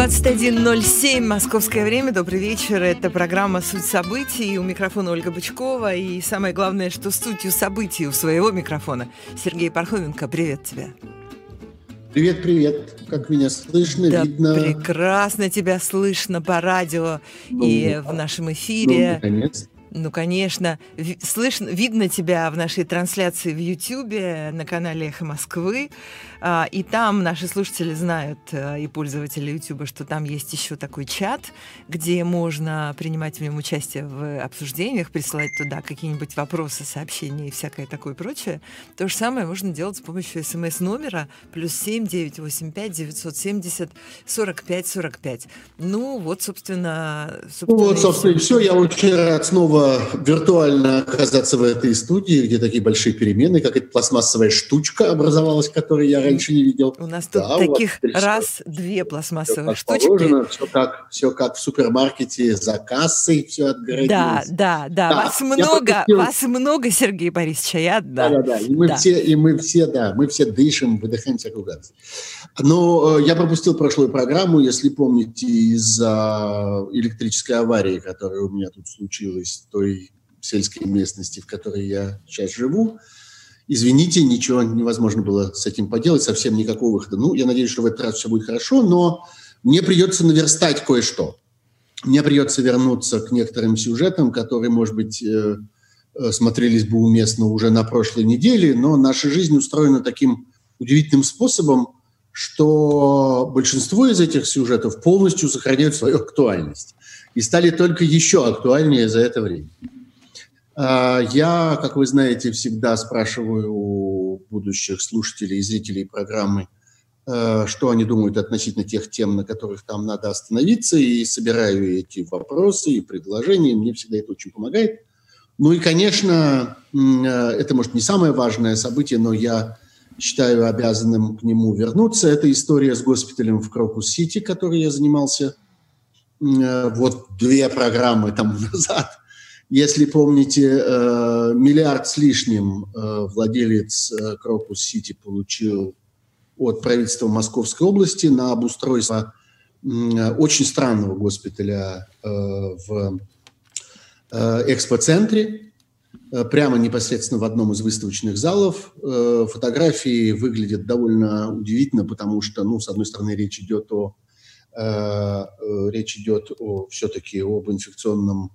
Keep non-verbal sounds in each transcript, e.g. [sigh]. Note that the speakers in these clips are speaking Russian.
21.07 московское время. Добрый вечер. Это программа «Суть событий». У микрофона Ольга Бычкова. И самое главное, что сутью событий у своего микрофона Сергей Пархоменко. Привет тебе. Привет, привет. Как меня слышно, да, видно? Прекрасно тебя слышно по радио ну, и в нашем эфире. Ну, наконец. Ну, конечно, слышно, видно тебя в нашей трансляции в Ютьюбе на канале «Эхо Москвы». А, и там наши слушатели знают, э, и пользователи YouTube, что там есть еще такой чат, где можно принимать в нем участие в обсуждениях, присылать туда какие-нибудь вопросы, сообщения и всякое такое прочее. То же самое можно делать с помощью смс-номера плюс семь девять восемь пять девятьсот семьдесят сорок пять сорок пять. Ну, вот, собственно... собственно вот, собственно, все. Я очень рад снова виртуально оказаться в этой студии, где такие большие перемены, как эта пластмассовая штучка образовалась, которую я раньше не видел. У нас тут да, таких раз две пластмассовых все штучки. Положено, все как, все как в супермаркете за кассой, все отгородилось. Да, да, да, да. Вас много, пропустил... вас много, Сергей Борисович, а я да. Да, да, да. И мы да. все, и мы все, да, мы все дышим, выдыхаем всякую гадость. Но э, я пропустил прошлую программу, если помните, из-за электрической аварии, которая у меня тут случилась, той сельской местности, в которой я сейчас живу извините, ничего невозможно было с этим поделать, совсем никакого выхода. Ну, я надеюсь, что в этот раз все будет хорошо, но мне придется наверстать кое-что. Мне придется вернуться к некоторым сюжетам, которые, может быть, э, э, смотрелись бы уместно уже на прошлой неделе, но наша жизнь устроена таким удивительным способом, что большинство из этих сюжетов полностью сохраняют свою актуальность и стали только еще актуальнее за это время. А, я, как вы знаете, всегда спрашиваю у будущих слушателей и зрителей программы, э, что они думают относительно тех тем, на которых там надо остановиться, и собираю эти вопросы и предложения. Мне всегда это очень помогает. Ну и, конечно, э, это, может, не самое важное событие, но я считаю обязанным к нему вернуться. Это история с госпиталем в Крокус Сити, которой я занимался вот две программы тому [laughs] назад. Если помните, э, миллиард с лишним э, владелец э, Крокус Сити получил от правительства Московской области на обустройство очень странного госпиталя в экспоцентре, прямо непосредственно в одном из выставочных залов. Фотографии выглядят довольно удивительно, потому что, ну, с одной стороны, речь идет о речь идет о, все-таки об инфекционном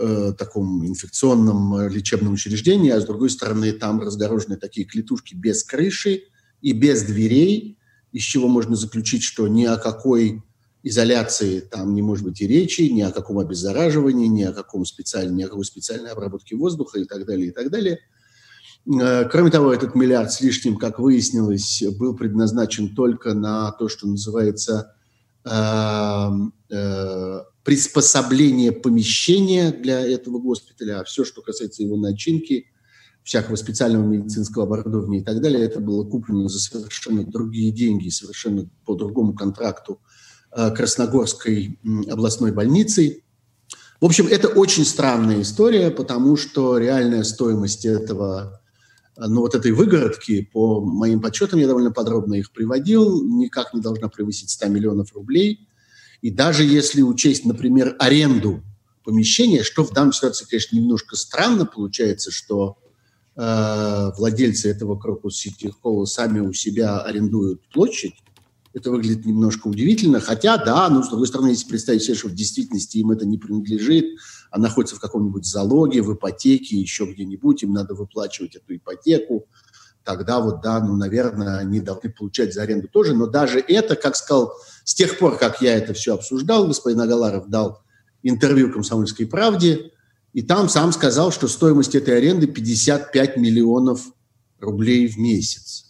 э, таком инфекционном э, лечебном учреждении, а с другой стороны там разгорожены такие клетушки без крыши и без дверей, из чего можно заключить, что ни о какой изоляции там не может быть и речи, ни о каком обеззараживании, ни о, каком специальной, ни о какой специальной обработке воздуха и так далее, и так далее. Э, кроме того, этот миллиард с лишним, как выяснилось, был предназначен только на то, что называется э, э, приспособление помещения для этого госпиталя, а все, что касается его начинки, всякого специального медицинского оборудования и так далее, это было куплено за совершенно другие деньги, совершенно по другому контракту э, Красногорской областной больницей. В общем, это очень странная история, потому что реальная стоимость этого, ну вот этой выгородки, по моим подсчетам, я довольно подробно их приводил, никак не должна превысить 100 миллионов рублей – и даже если учесть, например, аренду помещения, что в данной ситуации, конечно, немножко странно получается, что э, владельцы этого Крокус Сити Холла сами у себя арендуют площадь. Это выглядит немножко удивительно, хотя, да, ну, с другой стороны, если представить себе, что в действительности им это не принадлежит, а находится в каком-нибудь залоге, в ипотеке, еще где-нибудь, им надо выплачивать эту ипотеку, тогда вот, да, ну, наверное, они должны получать за аренду тоже. Но даже это, как сказал, с тех пор, как я это все обсуждал, господин Агаларов дал интервью «Комсомольской правде», и там сам сказал, что стоимость этой аренды 55 миллионов рублей в месяц.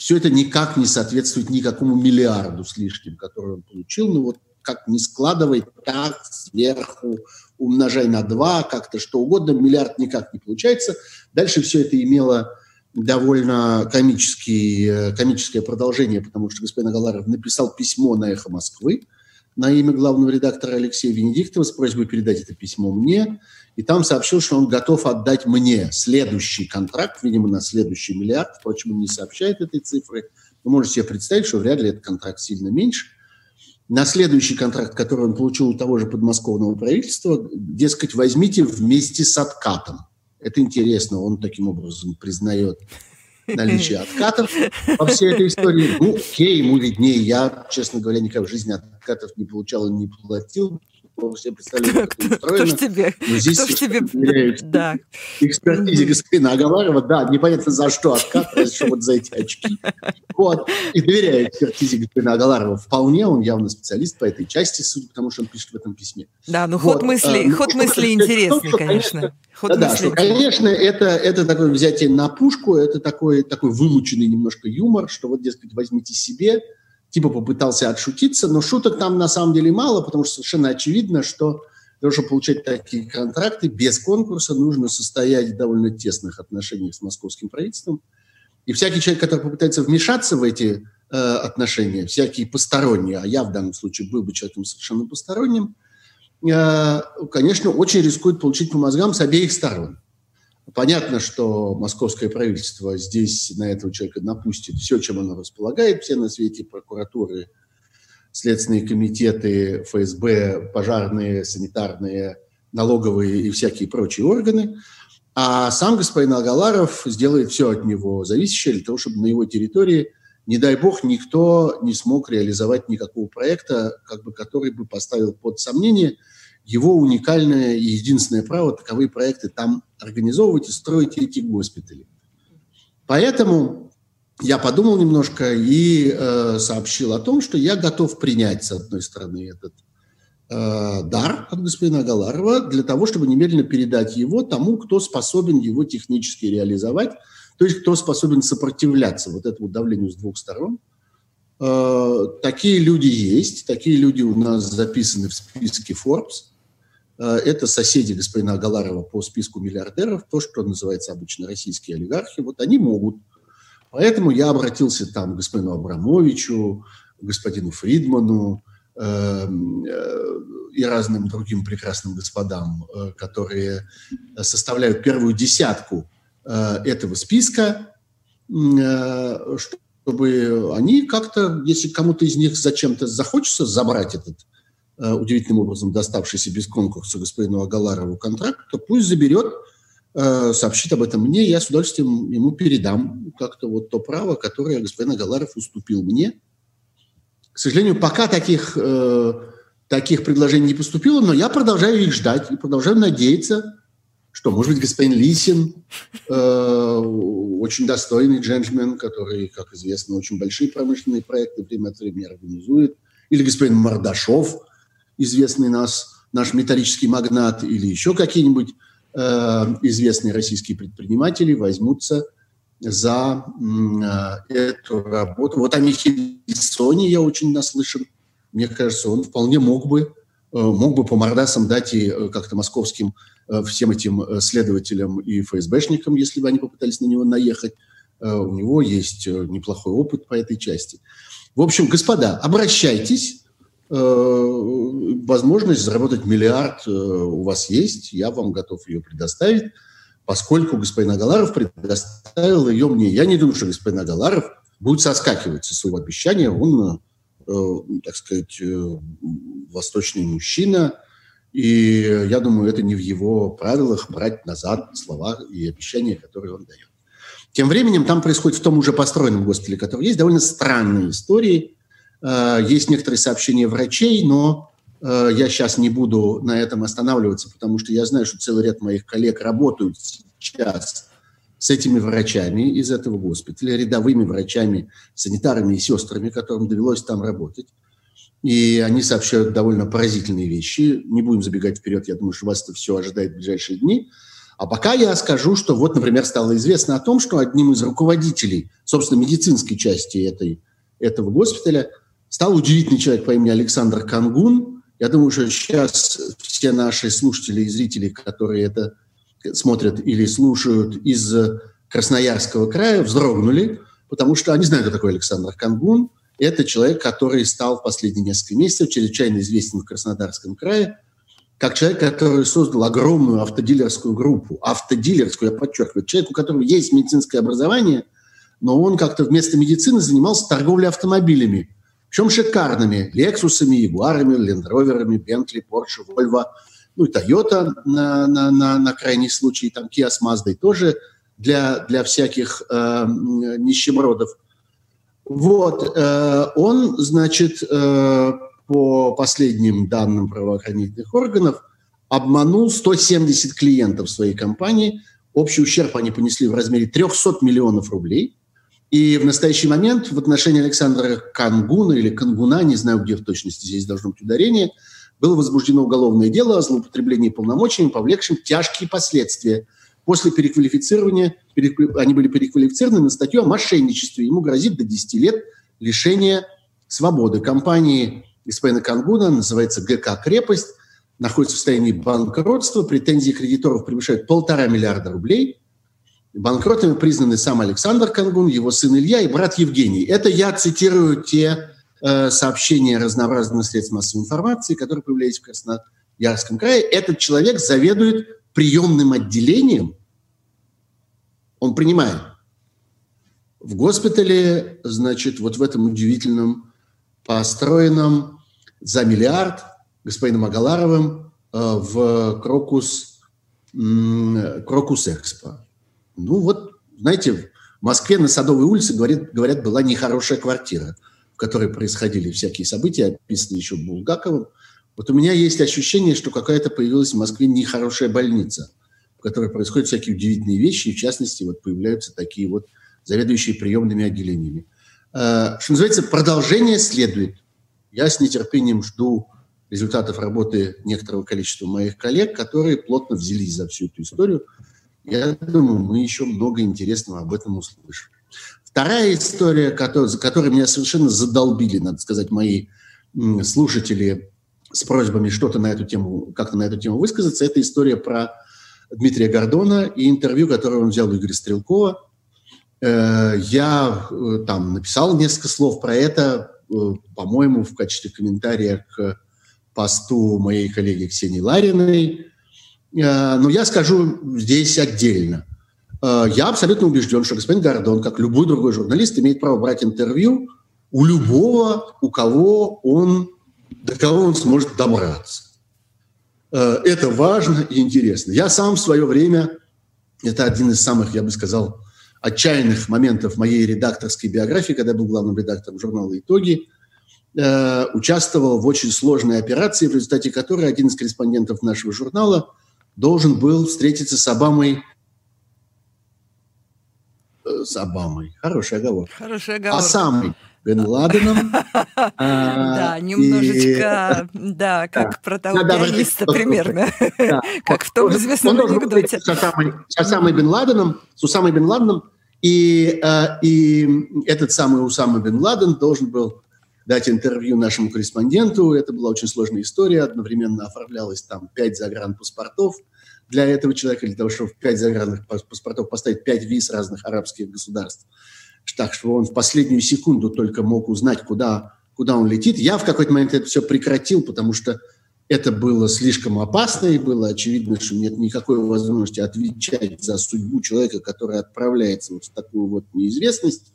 Все это никак не соответствует никакому миллиарду с лишним, который он получил. Ну вот как не складывай так сверху, умножай на два, как-то что угодно, миллиард никак не получается. Дальше все это имело довольно комический, э, комическое продолжение, потому что господин Агаларов написал письмо на «Эхо Москвы» на имя главного редактора Алексея Венедиктова с просьбой передать это письмо мне, и там сообщил, что он готов отдать мне следующий контракт, видимо, на следующий миллиард, впрочем, он не сообщает этой цифры. Вы можете себе представить, что вряд ли этот контракт сильно меньше. на следующий контракт, который он получил у того же подмосковного правительства, дескать, возьмите вместе с откатом. Это интересно, он таким образом признает наличие откатов во всей этой истории. Ну, окей, ему виднее. Я, честно говоря, никогда в жизни откатов не получал и не платил вы себе представляете, как это устроено. Кто ж тебе, Но здесь кто ж тебе, да. экспертизе господина Аговарова, да, непонятно за что откат, [laughs] разве вот за эти очки. Вот, и доверяю экспертизе господина Аговарова. Вполне он явно специалист по этой части, судя по тому, что он пишет в этом письме. Да, ну вот. ход мысли, а, ход мысли интересный, конечно. Ход да, да, что, конечно, это, это такое взятие на пушку, это такой, такой вымученный немножко юмор, что вот, дескать, возьмите себе, типа попытался отшутиться, но шуток там на самом деле мало, потому что совершенно очевидно, что для того, чтобы получать такие контракты без конкурса, нужно состоять в довольно тесных отношениях с московским правительством. И всякий человек, который попытается вмешаться в эти э, отношения, всякие посторонние, а я в данном случае был бы человеком совершенно посторонним, э, конечно, очень рискует получить по мозгам с обеих сторон. Понятно, что московское правительство здесь на этого человека напустит все, чем оно располагает, все на свете прокуратуры, следственные комитеты, ФСБ, пожарные, санитарные, налоговые и всякие прочие органы. А сам господин Агаларов сделает все от него зависящее для того, чтобы на его территории, не дай бог, никто не смог реализовать никакого проекта, как бы, который бы поставил под сомнение – его уникальное и единственное право таковые проекты там организовывать и строить эти госпитали. Поэтому я подумал немножко и э, сообщил о том, что я готов принять, с одной стороны, этот э, дар от господина Галарова для того, чтобы немедленно передать его тому, кто способен его технически реализовать, то есть кто способен сопротивляться вот этому давлению с двух сторон. Э, такие люди есть, такие люди у нас записаны в списке Forbes. Э, это соседи господина Агаларова по списку миллиардеров, то, что называется обычно российские олигархи, вот они могут. Поэтому я обратился там к господину Абрамовичу, господину Фридману э, э, и разным другим прекрасным господам, э, которые составляют первую десятку э, этого списка, э, чтобы они как-то, если кому-то из них зачем-то захочется забрать этот удивительным образом доставшийся без конкурса господину Агаларову контракт, то пусть заберет, э, сообщит об этом мне, я с удовольствием ему передам как-то вот то право, которое господин Агаларов уступил мне. К сожалению, пока таких, э, таких предложений не поступило, но я продолжаю их ждать и продолжаю надеяться, что, может быть, господин Лисин, очень достойный джентльмен, который, как известно, очень большие промышленные проекты время от времени организует, или господин Мордашов – известный нас, наш металлический магнат или еще какие-нибудь э, известные российские предприниматели возьмутся за э, эту работу. Вот о Михельсоне я очень наслышан. Мне кажется, он вполне мог бы, э, мог бы по мордасам дать и э, как-то московским э, всем этим э, следователям и ФСБшникам, если бы они попытались на него наехать. Э, у него есть э, неплохой опыт по этой части. В общем, господа, обращайтесь возможность заработать миллиард э, у вас есть, я вам готов ее предоставить, поскольку господин Агаларов предоставил ее мне. Я не думаю, что господин Агаларов будет соскакивать со своего обещания. Он, э, так сказать, восточный мужчина, и я думаю, это не в его правилах брать назад слова и обещания, которые он дает. Тем временем там происходит в том уже построенном госпитале, который есть, довольно странные истории – Э, есть некоторые сообщения врачей, но э, я сейчас не буду на этом останавливаться, потому что я знаю, что целый ряд моих коллег работают сейчас с этими врачами из этого госпиталя, рядовыми врачами, санитарами и сестрами, которым довелось там работать. И они сообщают довольно поразительные вещи. Не будем забегать вперед, я думаю, что вас это все ожидает в ближайшие дни. А пока я скажу, что вот, например, стало известно о том, что одним из руководителей, собственно, медицинской части этой, этого госпиталя стал удивительный человек по имени Александр Кангун. Я думаю, что сейчас все наши слушатели и зрители, которые это смотрят или слушают из Красноярского края, вздрогнули, потому что они знают, кто такой Александр Кангун. Это человек, который стал в последние несколько месяцев чрезвычайно известен в Краснодарском крае, как человек, который создал огромную автодилерскую группу. Автодилерскую, я подчеркиваю. Человек, у которого есть медицинское образование, но он как-то вместо медицины занимался торговлей автомобилями Причем шикарными. Лексусами, Ягуарами, Лендроверами, Бентли, Порше, Вольво. Ну и Тойота на, на, на, на крайний случай. Там Kia с Маздой тоже для, для всяких э, нищебродов. Вот. Э, он, значит, э, по последним данным правоохранительных органов, обманул 170 клиентов своей компании. Общий ущерб они понесли в размере 300 миллионов рублей. И в настоящий момент в отношении Александра Кангуна или Кангуна, не знаю, где в точности здесь должно быть ударение, было возбуждено уголовное дело о злоупотреблении полномочиями, повлекшим тяжкие последствия. После переквалифицирования, они были переквалифицированы на статью о мошенничестве. Ему грозит до 10 лет лишения свободы. Компании господина Кангуна называется ГК «Крепость», находится в состоянии банкротства, претензии кредиторов превышают полтора миллиарда рублей. Банкротами признаны сам Александр Кангун, его сын Илья и брат Евгений. Это я цитирую те э, сообщения разнообразных средств массовой информации, которые появлялись в Красноярском крае. Этот человек заведует приемным отделением. Он принимает в госпитале, значит, вот в этом удивительном, построенном за миллиард господином Агаларовым э, в Крокус, Крокус Экспо. Ну вот, знаете, в Москве на Садовой улице, говорят, говорят, была нехорошая квартира, в которой происходили всякие события, описанные еще Булгаковым. Вот у меня есть ощущение, что какая-то появилась в Москве нехорошая больница, в которой происходят всякие удивительные вещи, и в частности вот появляются такие вот заведующие приемными отделениями. Э, что называется, продолжение следует. Я с нетерпением жду результатов работы некоторого количества моих коллег, которые плотно взялись за всю эту историю. Я думаю, мы еще много интересного об этом услышим. Вторая история, за которой меня совершенно задолбили, надо сказать, мои слушатели с просьбами что-то на эту тему, как-то на эту тему высказаться, это история про Дмитрия Гордона и интервью, которое он взял у Игоря Стрелкова. Э, я э, там написал несколько слов про это, э, по-моему, в качестве комментария к посту моей коллеги Ксении Лариной. Э, но я скажу здесь отдельно. Э, я абсолютно убежден, что господин Гордон, как любой другой журналист, имеет право брать интервью у любого, у кого он, до кого он сможет добраться. Э, это важно и интересно. Я сам в свое время, это один из самых, я бы сказал, отчаянных моментов моей редакторской биографии, когда я был главным редактором журнала «Итоги», участвовал в очень сложной операции, в результате которой один из корреспондентов нашего журнала должен был встретиться с Обамой э, с Обамой. Хорошая оговорка. Хорошая оговорка. А самый Бен Ладеном. [laughs] Да, немножечко, да, как про того пианиста примерно. [laughs] Как в том известном анекдоте. С Осамой Бен Ладеном, с Усамой Бен Ладеном, и, э, и этот самый Усама Бен Ладен должен был дать интервью нашему корреспонденту. Это была очень сложная история. Одновременно оформлялось там пять загранпаспортов для этого человека, для того, чтобы в пять загранных паспортов поставить пять виз разных арабских государств. Так что он в последнюю секунду только мог узнать, куда, куда он летит. Я в какой-то момент это все прекратил, потому что это было слишком опасно, и было очевидно, что нет никакой возможности отвечать за судьбу человека, который отправляется вот в такую вот неизвестность.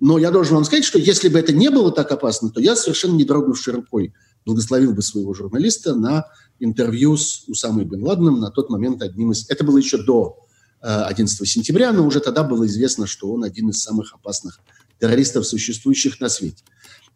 Но я должен вам сказать, что если бы это не было так опасно, то я совершенно не дрогнувшей рукой благословил бы своего журналиста на интервью с Усамой Бен Ладеном, на тот момент одним из... Это было еще до 11 э, сентября, но уже тогда было известно, что он один из самых опасных террористов, существующих на свете.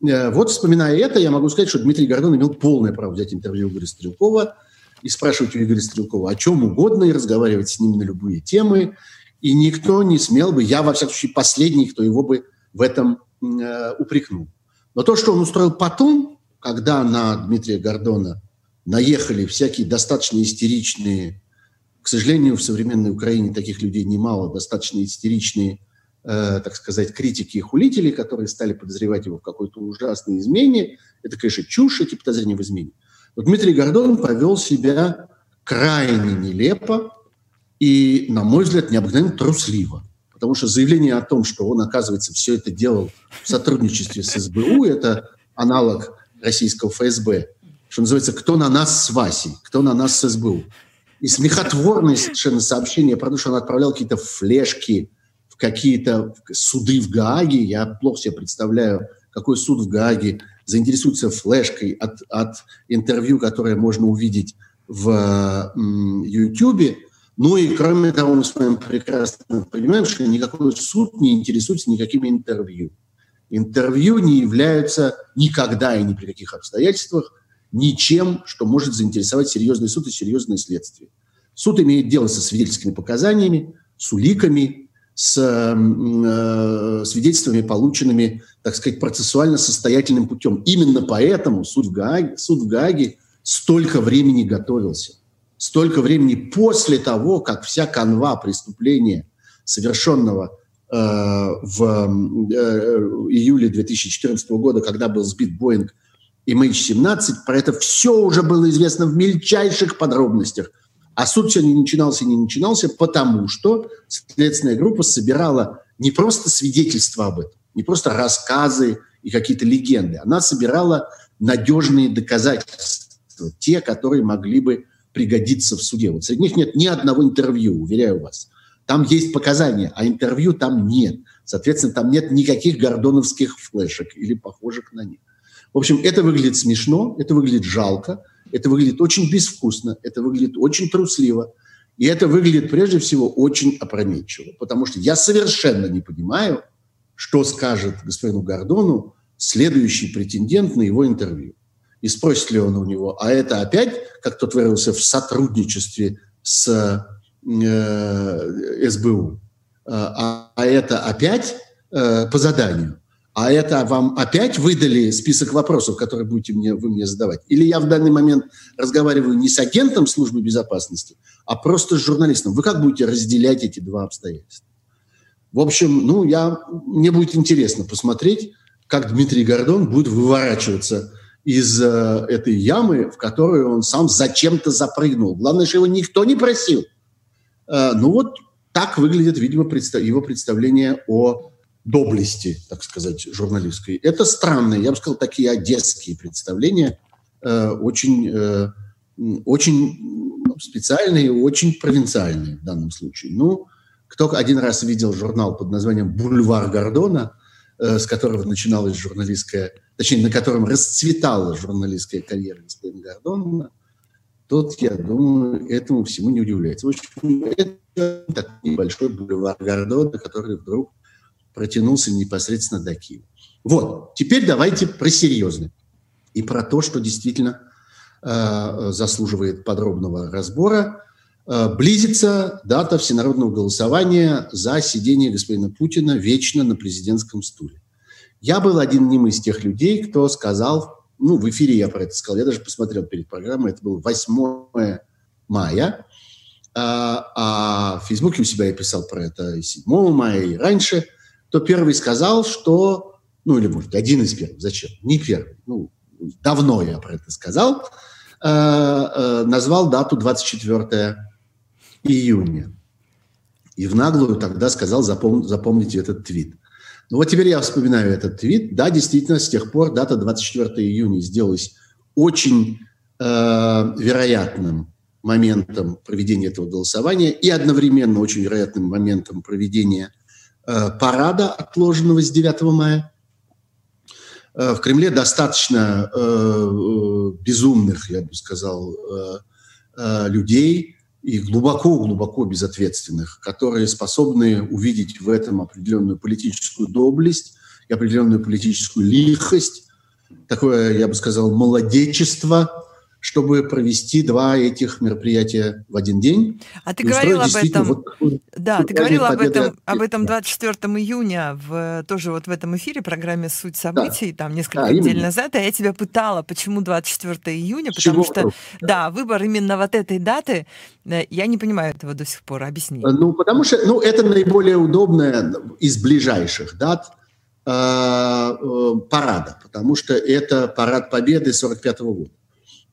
Э, вот, вспоминая это, я могу сказать, что Дмитрий Гордон имел полное право взять интервью у Игоря Стрелкова и спрашивать у Игоря Стрелкова о чем угодно и разговаривать с ним на любые темы. И никто не смел бы, я, во всяком случае, последний, кто его бы в этом э, упрекнул. Но то, что он устроил потом, когда на Дмитрия Гордона наехали всякие достаточно истеричные, к сожалению, в современной Украине таких людей немало, достаточно истеричные, э, так сказать, критики и хулители, которые стали подозревать его в какой-то ужасной измене. Это, конечно, чушь, эти подозрения в измене. Но Дмитрий Гордон повел себя крайне нелепо и, на мой взгляд, необыкновенно трусливо. Потому что заявление о том, что он, оказывается, все это делал в сотрудничестве с СБУ, это аналог российского ФСБ, что называется «Кто на нас с Васей?», «Кто на нас с СБУ?». И смехотворное совершенно сообщение про то, что он отправлял какие-то флешки в какие-то суды в Гааге. Я плохо себе представляю, какой суд в Гааге заинтересуется флешкой от, от интервью, которое можно увидеть в YouTube. Ну и кроме того, мы с вами прекрасно понимаем, что никакой суд не интересуется никакими интервью. Интервью не являются никогда и ни при каких обстоятельствах ничем, что может заинтересовать серьезный суд и серьезное следствие. Суд имеет дело со свидетельскими показаниями, с уликами, с э, свидетельствами, полученными, так сказать, процессуально состоятельным путем. Именно поэтому суд в Гааге, суд в Гааге столько времени готовился. Столько времени после того, как вся канва преступления, совершенного э, в э, июле 2014 года, когда был сбит Боинг MH17, про это все уже было известно в мельчайших подробностях. А суд все не начинался и не начинался, потому что следственная группа собирала не просто свидетельства об этом, не просто рассказы и какие-то легенды. Она собирала надежные доказательства, те, которые могли бы пригодиться в суде. Вот среди них нет ни одного интервью, уверяю вас. Там есть показания, а интервью там нет. Соответственно, там нет никаких гордоновских флешек или похожих на них. В общем, это выглядит смешно, это выглядит жалко, это выглядит очень безвкусно, это выглядит очень трусливо. И это выглядит прежде всего очень опрометчиво, потому что я совершенно не понимаю, что скажет господину Гордону следующий претендент на его интервью. И спросит ли он у него, а это опять, как тот выразился, в сотрудничестве с э, СБУ, а, а это опять э, по заданию. А это вам опять выдали список вопросов, которые будете мне, вы мне задавать? Или я в данный момент разговариваю не с агентом службы безопасности, а просто с журналистом? Вы как будете разделять эти два обстоятельства? В общем, ну, я, мне будет интересно посмотреть, как Дмитрий Гордон будет выворачиваться из э, этой ямы, в которую он сам зачем-то запрыгнул. Главное, что его никто не просил. Э, ну вот так выглядит, видимо, представ его представление о доблести, так сказать, журналистской. Это странные, я бы сказал, такие одесские представления, э, очень, э, очень специальные, очень провинциальные в данном случае. Ну, кто один раз видел журнал под названием «Бульвар Гордона», э, с которого начиналась журналистская, точнее, на котором расцветала журналистская карьера господина Гордона, тот, я думаю, этому всему не удивляется. В общем, это такой небольшой бульвар Гордона, который вдруг протянулся непосредственно до Киева. Вот, теперь давайте про серьезное. И про то, что действительно э, заслуживает подробного разбора. Э, близится дата всенародного голосования за сидение господина Путина вечно на президентском стуле. Я был одним из тех людей, кто сказал, ну, в эфире я про это сказал, я даже посмотрел перед программой, это было 8 мая, а, а в Фейсбуке у себя я писал про это и 7 мая, и раньше – то первый сказал, что, ну или, может, один из первых, зачем? Не первый, ну, давно я про это сказал, э, э, назвал дату 24 июня. И в наглую тогда сказал, запом, запомните этот твит. Ну вот теперь я вспоминаю этот твит. Да, действительно, с тех пор дата 24 июня сделалась очень э, вероятным моментом проведения этого голосования и одновременно очень вероятным моментом проведения парада, отложенного с 9 мая. Э, в Кремле достаточно э, безумных, я бы сказал, людей и глубоко-глубоко безответственных, которые способны увидеть в этом определенную политическую доблесть и определенную политическую лихость, такое, я бы сказал, молодечество, чтобы провести два этих мероприятия в один день. А ты говорил об этом, вот, да, ты говорил об этом, об этом 24 июня в, тоже вот в этом эфире, программе «Суть событий», да. там несколько да, недель именно. назад, а я тебя пытала, почему 24 июня, потому что, вдруг? да, выбор именно вот этой даты, э, я не понимаю этого до сих пор, объясни. Ну, потому что, ну, это наиболее удобная из ближайших дат э, э, парада, потому что это парад Победы 45 -го года.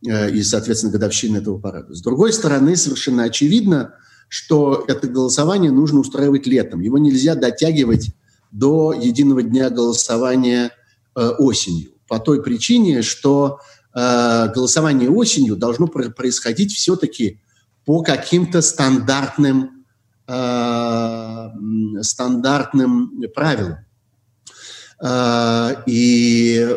Э, и, соответственно, годовщины этого парада. С другой стороны, совершенно очевидно, что это голосование нужно устраивать летом. Его нельзя дотягивать до единого дня голосования э, осенью. По той причине, что э, голосование осенью должно происходить все-таки по каким-то стандартным, стандартным правилам. И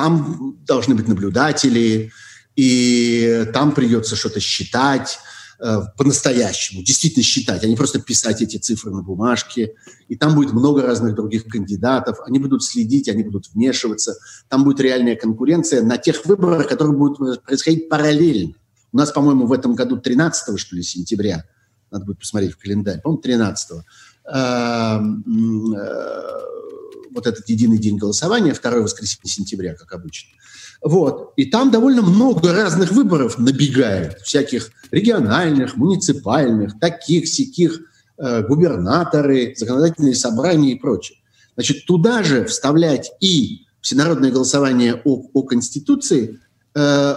там должны быть наблюдатели, и там придется что-то считать, Э, по-настоящему, действительно считать, а не просто писать эти цифры на бумажке. И там будет много разных других кандидатов, они будут следить, они будут вмешиваться. Там будет реальная конкуренция на тех выборах, которые будут происходить параллельно. У нас, по-моему, в этом году 13 что ли, сентября, надо будет посмотреть в календарь, по-моему, 13 эм, э, вот этот единый день голосования, второе воскресенье сентября, как обычно. Вот. И там довольно много разных выборов набегает, всяких региональных, муниципальных, таких, сяких, э, губернаторы, законодательные собрания и прочее. Значит, туда же вставлять и всенародное голосование о, о Конституции, э,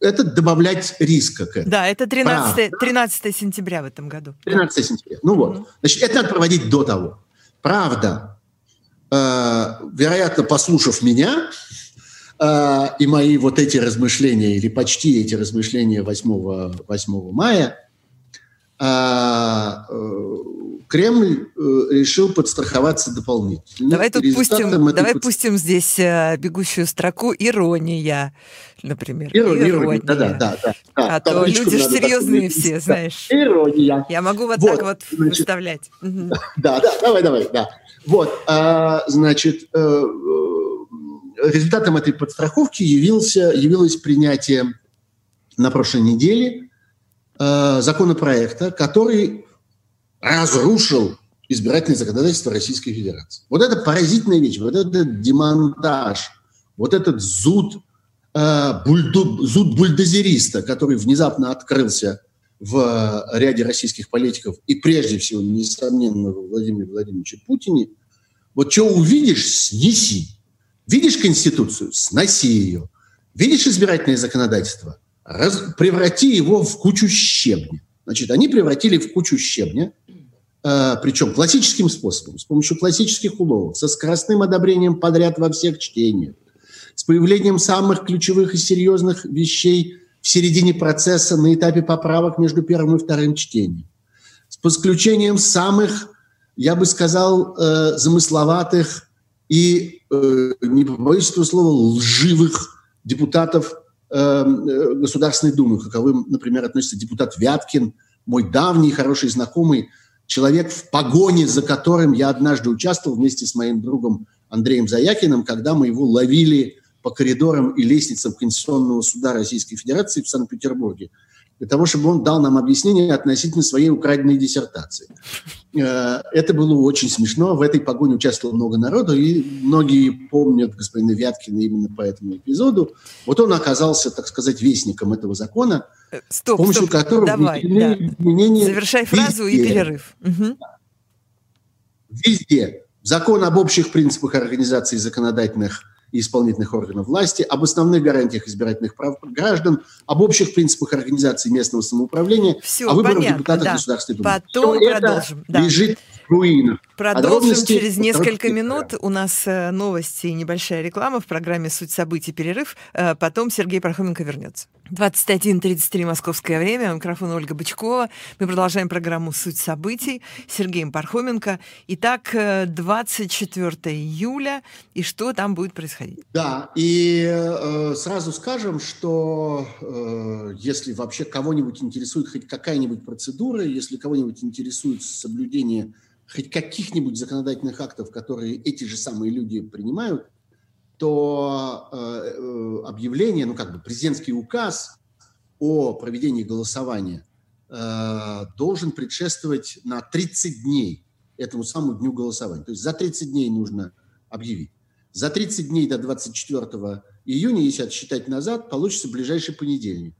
это добавлять риска к этому. Да, это 13, 13 сентября в этом году. 13 сентября. Ну вот. Значит, это надо проводить до того. Правда, вероятно, послушав меня, э, и мои вот эти размышления, или почти эти размышления 8, 8 мая, э, Кремль э, решил подстраховаться дополнительно. Давай тут пустим, давай под... пустим здесь э, бегущую строку ирония, например. Ирония, ирония. да, да, да, да. А то люди же серьезные все, знаешь. Ирония. Я могу вот, вот так вот значит, выставлять. [laughs] Да, да, давай, давай, да. Вот, а, значит, результатом этой подстраховки явился, явилось принятие на прошлой неделе э, законопроекта, который разрушил избирательное законодательство Российской Федерации. Вот это поразительная вещь, вот этот демонтаж, вот этот зуд, э, бульду, зуд бульдозериста, который внезапно открылся в ряде российских политиков и прежде всего, несомненно, Владимире Владимировиче Путине, вот что увидишь, снеси. Видишь Конституцию, сноси ее. Видишь избирательное законодательство, раз, преврати его в кучу щебня. Значит, они превратили в кучу щебня, э, причем классическим способом, с помощью классических уловок, со скоростным одобрением подряд во всех чтениях, с появлением самых ключевых и серьезных вещей в середине процесса на этапе поправок между первым и вторым чтением, с подключением самых, я бы сказал, э, замысловатых и, э, не побоюсь этого слова, лживых депутатов э, э, Государственной Думы, каковым, например, относится депутат Вяткин, мой давний хороший знакомый, человек в погоне, за которым я однажды участвовал вместе с моим другом Андреем Заякиным, когда мы его ловили по коридорам и лестницам Конституционного суда Российской Федерации в Санкт-Петербурге для того, чтобы он дал нам объяснение относительно своей украденной диссертации. Э, это было очень смешно. В этой погоне участвовало много народу, и многие помнят господина Вяткина именно по этому эпизоду. Вот он оказался, так сказать, вестником этого закона, э, стоп, с помощью стоп, которого давай, да. изменения... Завершай фразу везде, и перерыв. Угу. Везде. Закон об общих принципах организации законодательных и исполнительных органов власти, об основных гарантиях избирательных прав граждан, об общих принципах организации местного самоуправления, Все, о выборах понятно, депутатов да. Государственной Думы. Потом Все продолжим. Это да. лежит руинах. Продолжим через несколько минут. У нас э, новости и небольшая реклама в программе «Суть событий. Перерыв». Э, потом Сергей Пархоменко вернется. 21.33 московское время. Микрофон Ольга Бычкова. Мы продолжаем программу «Суть событий» с Сергеем Пархоменко. Итак, 24 э, июля. И что там будет происходить? Да, и э, сразу скажем, что э, если вообще кого-нибудь интересует хоть какая-нибудь процедура, если кого-нибудь интересует соблюдение хоть каких-нибудь законодательных актов, которые эти же самые люди принимают, то э, э, объявление, ну как бы президентский указ о проведении голосования э, должен предшествовать на 30 дней этому самому дню голосования. То есть за 30 дней нужно объявить. За 30 дней до 24 июня, если отсчитать назад, получится ближайший понедельник,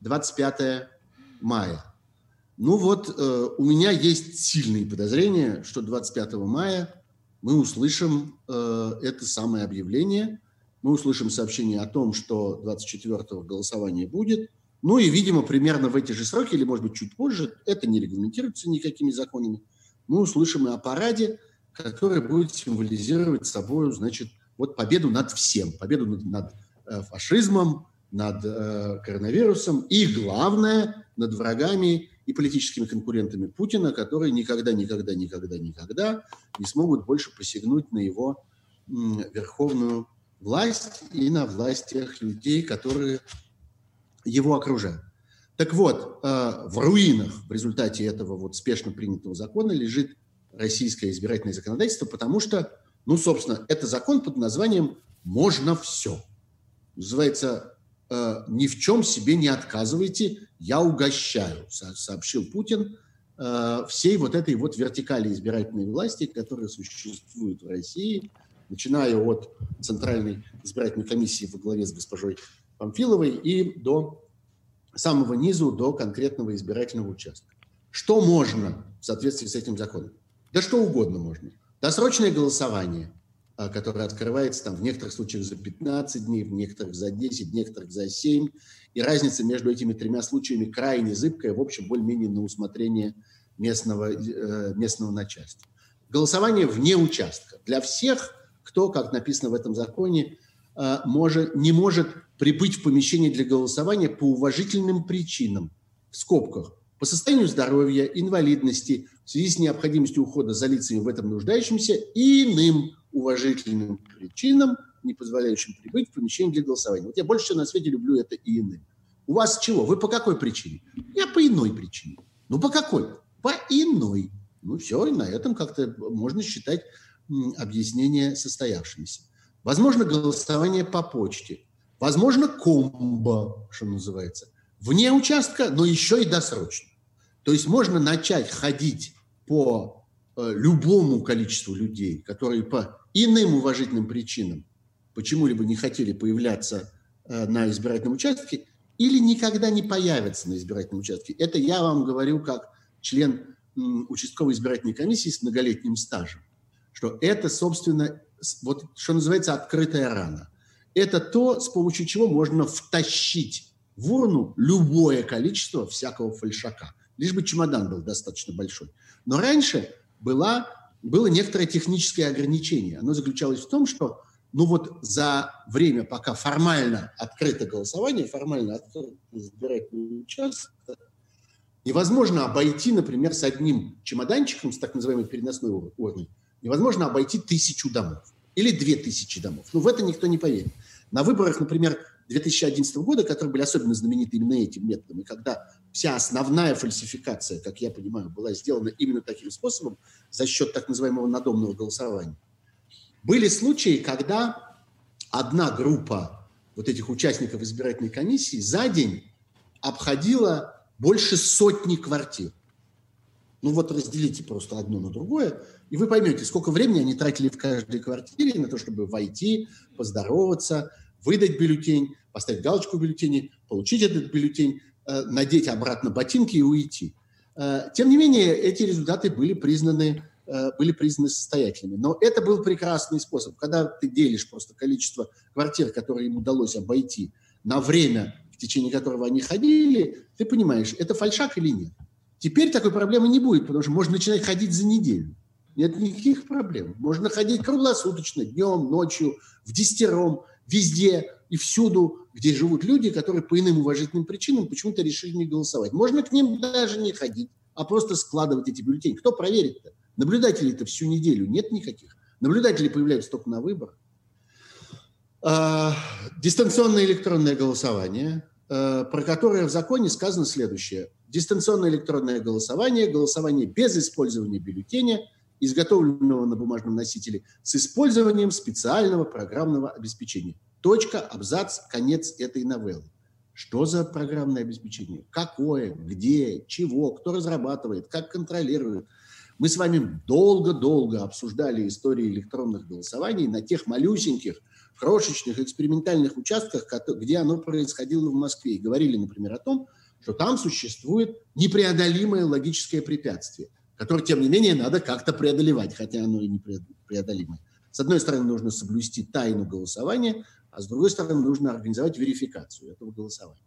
25 мая. Ну вот, э, у меня есть сильные подозрения, что 25 мая мы услышим э, это самое объявление, мы услышим сообщение о том, что 24-го голосование будет, ну и, видимо, примерно в эти же сроки, или, может быть, чуть позже, это не регламентируется никакими законами, мы услышим и о параде, который будет символизировать собой, значит, вот победу над всем, победу над, над э, фашизмом, над э, коронавирусом и, главное, над врагами и политическими конкурентами Путина, которые никогда, никогда, никогда, никогда не смогут больше посягнуть на его верховную власть и на власть тех людей, которые его окружают. Так вот, э, в руинах в результате этого вот спешно принятого закона лежит российское избирательное законодательство, потому что, ну, собственно, это закон под названием «Можно все». Называется «Ни в чем себе не отказывайте, я угощаю», сообщил Путин э, всей вот этой вот вертикали избирательной власти, которая существует в России, начиная от Центральной избирательной комиссии во главе с госпожой Памфиловой и до самого низу до конкретного избирательного участка. Что можно в соответствии с этим законом? Да что угодно можно. Досрочное голосование, а, которое открывается там в некоторых случаях за 15 дней, в некоторых за 10, в некоторых за 7. И разница между этими тремя случаями крайне зыбкая, в общем, более-менее на усмотрение местного, э, местного начальства. Голосование вне участка. Для всех, кто, как написано в этом законе, э, может, не может прибыть в помещение для голосования по уважительным причинам, в скобках, по состоянию здоровья, инвалидности, в связи с необходимостью ухода за лицами в этом нуждающимся и иным уважительным причинам, не позволяющим прибыть в помещение для голосования. Вот я больше всего на свете люблю это и иным. У вас чего? Вы по какой причине? Я по иной причине. Ну, по какой? По иной. Ну, все, и на этом как-то можно считать объяснение состоявшимся. Возможно, голосование по почте. Возможно, комбо, что называется. Вне участка, но еще и досрочно. То есть можно начать ходить по э, любому количеству людей, которые по иным уважительным причинам почему-либо не хотели появляться э, на избирательном участке или никогда не появятся на избирательном участке. Это я вам говорю как член участковой избирательной комиссии с многолетним стажем, что это, собственно, вот что называется открытая рана это то, с помощью чего можно втащить в урну любое количество всякого фальшака, лишь бы чемодан был достаточно большой. Но раньше была, было некоторое техническое ограничение. Оно заключалось в том, что ну вот за время, пока формально открыто голосование, формально открыто избирательный участок, невозможно обойти, например, с одним чемоданчиком, с так называемой переносной урной, невозможно обойти тысячу домов или две тысячи домов. Ну, в это никто не поверит. На выборах, например, 2011 года, которые были особенно знамениты именно этим методом, и когда вся основная фальсификация, как я понимаю, была сделана именно таким способом за счет так называемого надомного голосования, были случаи, когда одна группа вот этих участников избирательной комиссии за день обходила больше сотни квартир. Ну вот разделите просто одно на другое, и вы поймете, сколько времени они тратили в каждой квартире на то, чтобы войти, поздороваться, выдать бюллетень, поставить галочку в бюллетене, получить этот бюллетень, э, надеть обратно ботинки и уйти. Э, тем не менее, эти результаты были признаны, э, были признаны состоятельными. Но это был прекрасный способ. Когда ты делишь просто количество квартир, которые им удалось обойти, на время, в течение которого они ходили, ты понимаешь, это фальшак или нет. Теперь такой проблемы не будет, потому что можно начинать ходить за неделю. Нет никаких проблем. Можно ходить круглосуточно, днем, ночью, в десятером, везде и всюду, где живут люди, которые по иным уважительным причинам почему-то решили не голосовать. Можно к ним даже не ходить, а просто складывать эти бюллетени. Кто проверит-то? Наблюдателей-то всю неделю нет никаких. Наблюдатели появляются только на выборах. А, дистанционное электронное голосование, а, про которое в законе сказано следующее. Дистанционное электронное голосование, голосование без использования бюллетеня – изготовленного на бумажном носителе с использованием специального программного обеспечения. Точка, абзац, конец этой новеллы. Что за программное обеспечение? Какое? Где? Чего? Кто разрабатывает? Как контролирует? Мы с вами долго-долго обсуждали истории электронных голосований на тех малюсеньких, крошечных экспериментальных участках, где оно происходило в Москве. И говорили, например, о том, что там существует непреодолимое логическое препятствие – который, тем не менее, надо как-то преодолевать, хотя оно и не преодолимое. С одной стороны, нужно соблюсти тайну голосования, а с другой стороны, нужно организовать верификацию этого голосования.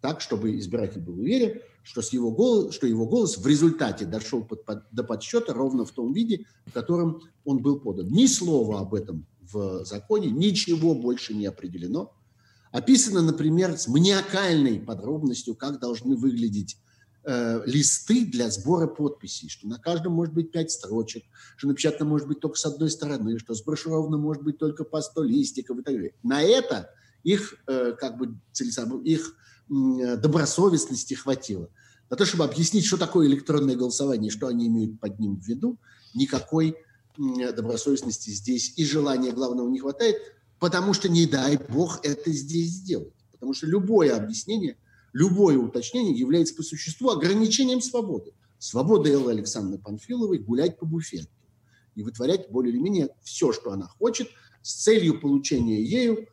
Так, чтобы избиратель был уверен, что, с его, голос, что его голос в результате дошел под, под, до подсчета ровно в том виде, в котором он был подан. Ни слова об этом в законе, ничего больше не определено. Описано, например, с маниакальной подробностью, как должны выглядеть э, листы для сбора подписей, что на каждом может быть пять строчек, что напечатано может быть только с одной стороны, что сброшировано может быть только по 100 листиков и так далее. На это их, э, как бы, их э, добросовестности хватило. На то, чтобы объяснить, что такое электронное голосование что они имеют под ним в виду, никакой добросовестности здесь и желания главного не хватает, потому что не дай бог это здесь сделать. Потому что любое объяснение, любое уточнение является по существу ограничением свободы. Свобода Эллы Александры Панфиловой гулять по буфету и вытворять более или менее все, что она хочет, с целью получения ею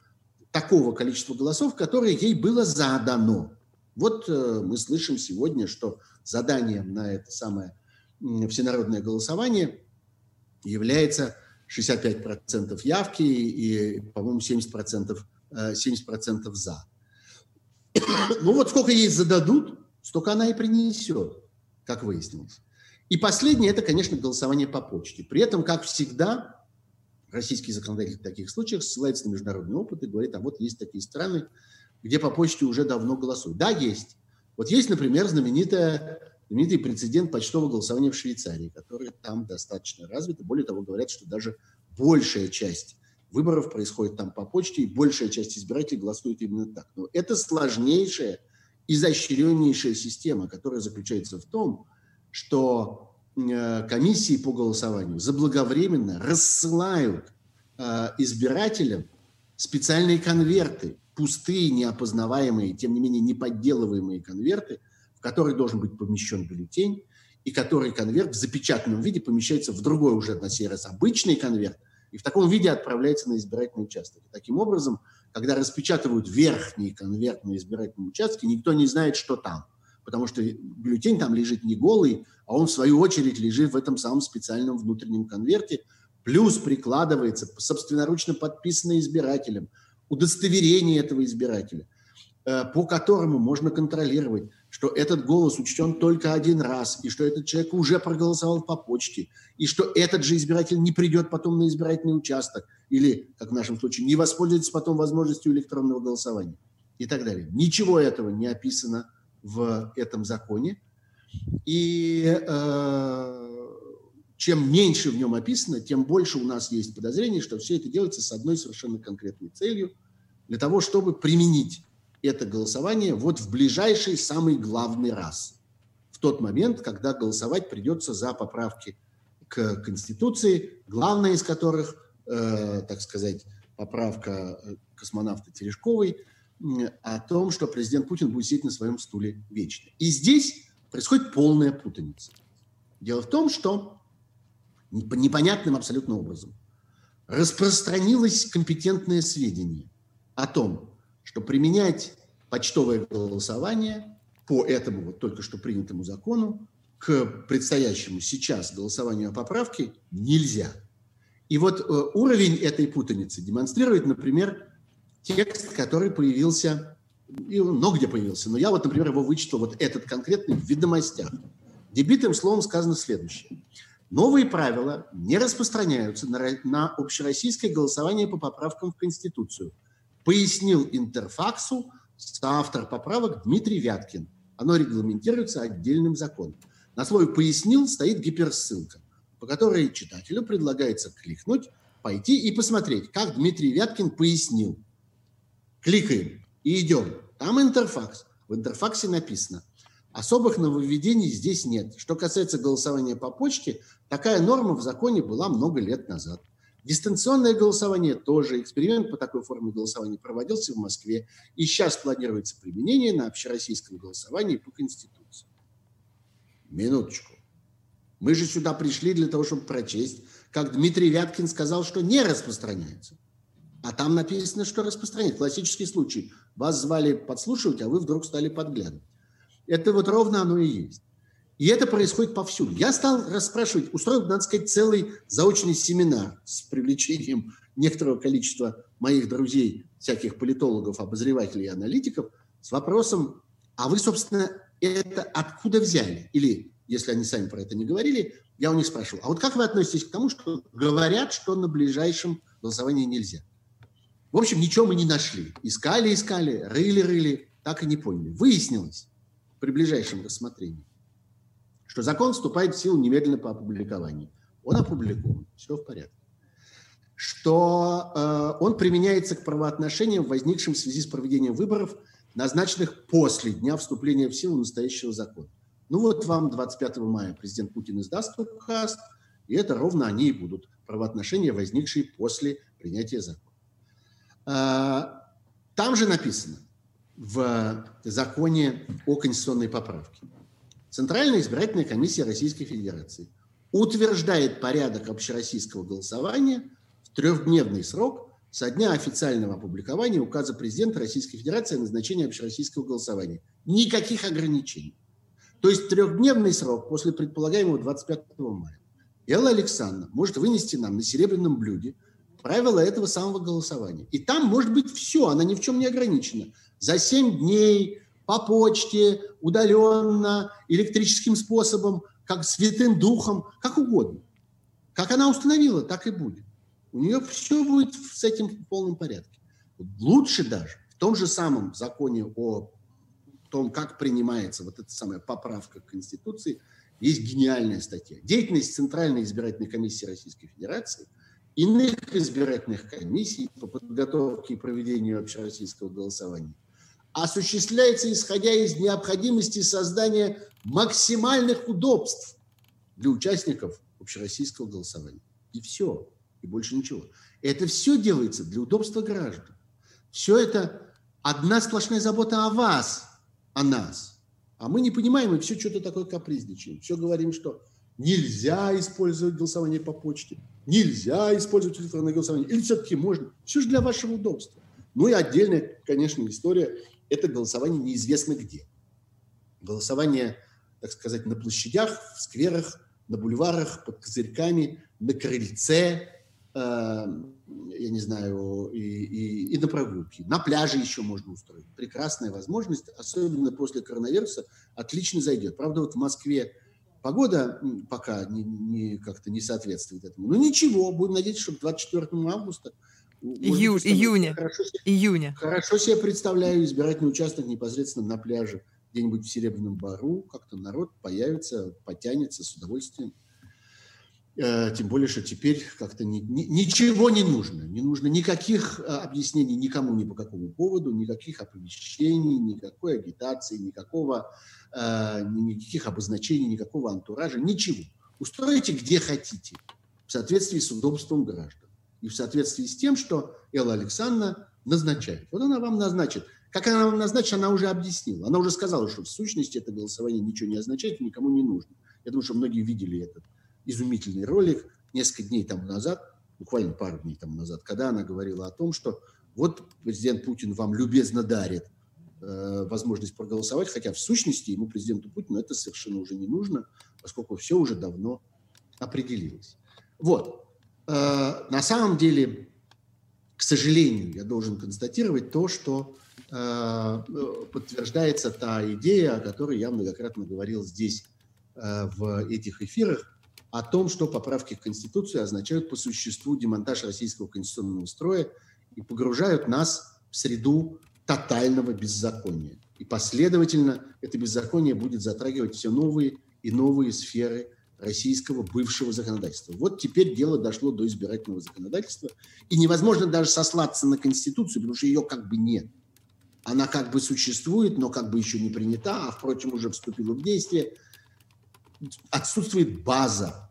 такого количества голосов, которое ей было задано. Вот э, мы слышим сегодня, что заданием на это самое всенародное голосование является 65% явки и, по-моему, 70%, 70% э, за. Ну вот сколько ей зададут, столько она и принесет, как выяснилось. И последнее – это, конечно, голосование по почте. При этом, как всегда, российский законодатель в таких случаях ссылается на международный опыт и говорит, а вот есть такие страны, где по почте уже давно голосуют. Да, есть. Вот есть, например, знаменитая, знаменитый прецедент почтового голосования в Швейцарии, который там достаточно развит. И более того, говорят, что даже большая часть выборов происходит там по почте, и большая часть избирателей голосует именно так. Но это сложнейшая, изощреннейшая система, которая заключается в том, что э, комиссии по голосованию заблаговременно рассылают э, избирателям специальные конверты, пустые, неопознаваемые, тем не менее неподделываемые конверты, в которые должен быть помещен бюллетень, и который конверт в запечатанном виде помещается в другой уже на сей раз обычный конверт, и в таком виде отправляется на избирательный участок. Таким образом, когда распечатывают верхний конверт на избирательном участке, никто не знает, что там. Потому что бюллетень там лежит не голый, а он, в свою очередь, лежит в этом самом специальном внутреннем конверте, плюс прикладывается собственноручно подписанный избирателем удостоверение этого избирателя, э, по которому можно контролировать, что этот голос учтен только один раз, и что этот человек уже проголосовал по почте, и что этот же избиратель не придет потом на избирательный участок, или, как в нашем случае, не воспользуется потом возможностью электронного голосования и так далее. Ничего этого не описано в этом законе. И э, чем меньше в нем описано, тем больше у нас есть подозрений, что все это делается с одной совершенно конкретной целью, для того, чтобы применить это голосование вот в ближайший самый главный раз. В тот момент, когда голосовать придется за поправки к Конституции, главная из которых, э, так сказать, поправка э, космонавта Терешковой о том, что президент Путин будет сидеть на своем стуле вечно. И здесь происходит полная путаница. Дело в том, что непонятным абсолютно образом распространилось компетентное сведение о том, что применять почтовое голосование по этому вот только что принятому закону к предстоящему сейчас голосованию о поправке нельзя. И вот э, уровень этой путаницы демонстрирует, например, текст, который появился, и много где появился, но я вот, например, его вычитал, вот этот конкретный, в «Ведомостях». Дебитым словом сказано следующее. Новые правила не распространяются на, на общероссийское голосование по поправкам в Конституцию, пояснил Интерфаксу автор поправок Дмитрий Вяткин. Оно регламентируется отдельным законом. На слове «пояснил» стоит гиперссылка, по которой читателю предлагается кликнуть, пойти и посмотреть, как Дмитрий Вяткин пояснил. Кликаем и идем. Там интерфакс. В интерфаксе написано – Особых нововведений здесь нет. Что касается голосования по почте, такая норма в законе была много лет назад. Дистанционное голосование тоже. Эксперимент по такой форме голосования проводился в Москве. И сейчас планируется применение на общероссийском голосовании по Конституции. Минуточку. Мы же сюда пришли для того, чтобы прочесть, как Дмитрий Вяткин сказал, что не распространяется. А там написано, что распространяется. Классический случай. Вас звали подслушивать, а вы вдруг стали подглядывать. Это вот ровно оно и есть. И это происходит повсюду. Я стал расспрашивать, устроил, надо сказать, целый заочный семинар с привлечением некоторого количества моих друзей, всяких политологов, обозревателей и аналитиков, с вопросом, а вы, собственно, это откуда взяли? Или, если они сами про это не говорили, я у них спрашивал, а вот как вы относитесь к тому, что говорят, что на ближайшем голосовании нельзя? В общем, ничего мы не нашли. Искали, искали, рыли, рыли, так и не поняли. Выяснилось, при ближайшем рассмотрении, что закон вступает в силу немедленно по опубликованию. Он опубликован, все в порядке. Что э, он применяется к правоотношениям, возникшим в связи с проведением выборов, назначенных после дня вступления в силу настоящего закона. Ну вот вам 25 мая президент Путин издаст указ, и это ровно они и будут, правоотношения, возникшие после принятия закона. А, там же написано в законе о конституционной поправке. Центральная избирательная комиссия Российской Федерации утверждает порядок общероссийского голосования в трехдневный срок со дня официального опубликования указа президента Российской Федерации о назначении общероссийского голосования. Никаких ограничений. То есть трехдневный срок после предполагаемого 25 мая. Элла Александровна может вынести нам на серебряном блюде правила этого самого голосования. И там может быть все, она ни в чем не ограничена. За 7 дней, по почте, удаленно, электрическим способом, как святым духом, как угодно. Как она установила, так и будет. У нее все будет с этим в полном порядке. Лучше даже в том же самом законе о том, как принимается вот эта самая поправка к Конституции, есть гениальная статья. Деятельность Центральной избирательной комиссии Российской Федерации – иных избирательных комиссий по подготовке и проведению общероссийского голосования осуществляется исходя из необходимости создания максимальных удобств для участников общероссийского голосования. И все, и больше ничего. Это все делается для удобства граждан. Все это одна сплошная забота о вас, о нас. А мы не понимаем и все что-то такое капризничаем. Все говорим, что нельзя использовать голосование по почте, нельзя использовать электронное голосование, или все-таки можно. Все же для вашего удобства. Ну и отдельная, конечно, история – это голосование неизвестно где. Голосование, так сказать, на площадях, в скверах, на бульварах, под козырьками, на крыльце, э, я не знаю, и, и, и на прогулке. На пляже еще можно устроить. Прекрасная возможность, особенно после коронавируса, отлично зайдет. Правда, вот в Москве Погода пока не, не, как-то не соответствует этому. Ну ничего, будем надеяться, что к 24 августа Ию, июня. Хорошо июня. Хорошо себе представляю избирательный участок непосредственно на пляже, где-нибудь в Серебряном Бару. Как-то народ появится, потянется с удовольствием. Э, тем более, что теперь как-то ни, ни, ничего не нужно. Не нужно никаких э, объяснений никому ни по какому поводу, никаких оповещений, никакой агитации, никакого, э, никаких обозначений, никакого антуража, ничего. Устройте где хотите, в соответствии с удобством граждан и в соответствии с тем, что Элла Александровна назначает. Вот она вам назначит. Как она вам назначит, она уже объяснила. Она уже сказала, что в сущности это голосование ничего не означает, никому не нужно. Я думаю, что многие видели этот изумительный ролик несколько дней тому назад, буквально пару дней тому назад, когда она говорила о том, что вот президент Путин вам любезно дарит э, возможность проголосовать, хотя в сущности ему, президенту Путину, это совершенно уже не нужно, поскольку все уже давно определилось. Вот. Э, на самом деле, к сожалению, я должен констатировать то, что э, подтверждается та идея, о которой я многократно говорил здесь э, в этих эфирах, о том, что поправки в Конституцию означают по существу демонтаж российского конституционного строя и погружают нас в среду тотального беззакония. И последовательно это беззаконие будет затрагивать все новые и новые сферы российского бывшего законодательства. Вот теперь дело дошло до избирательного законодательства, и невозможно даже сослаться на Конституцию, потому что ее как бы нет. Она как бы существует, но как бы еще не принята, а, впрочем, уже вступила в действие. Отсутствует база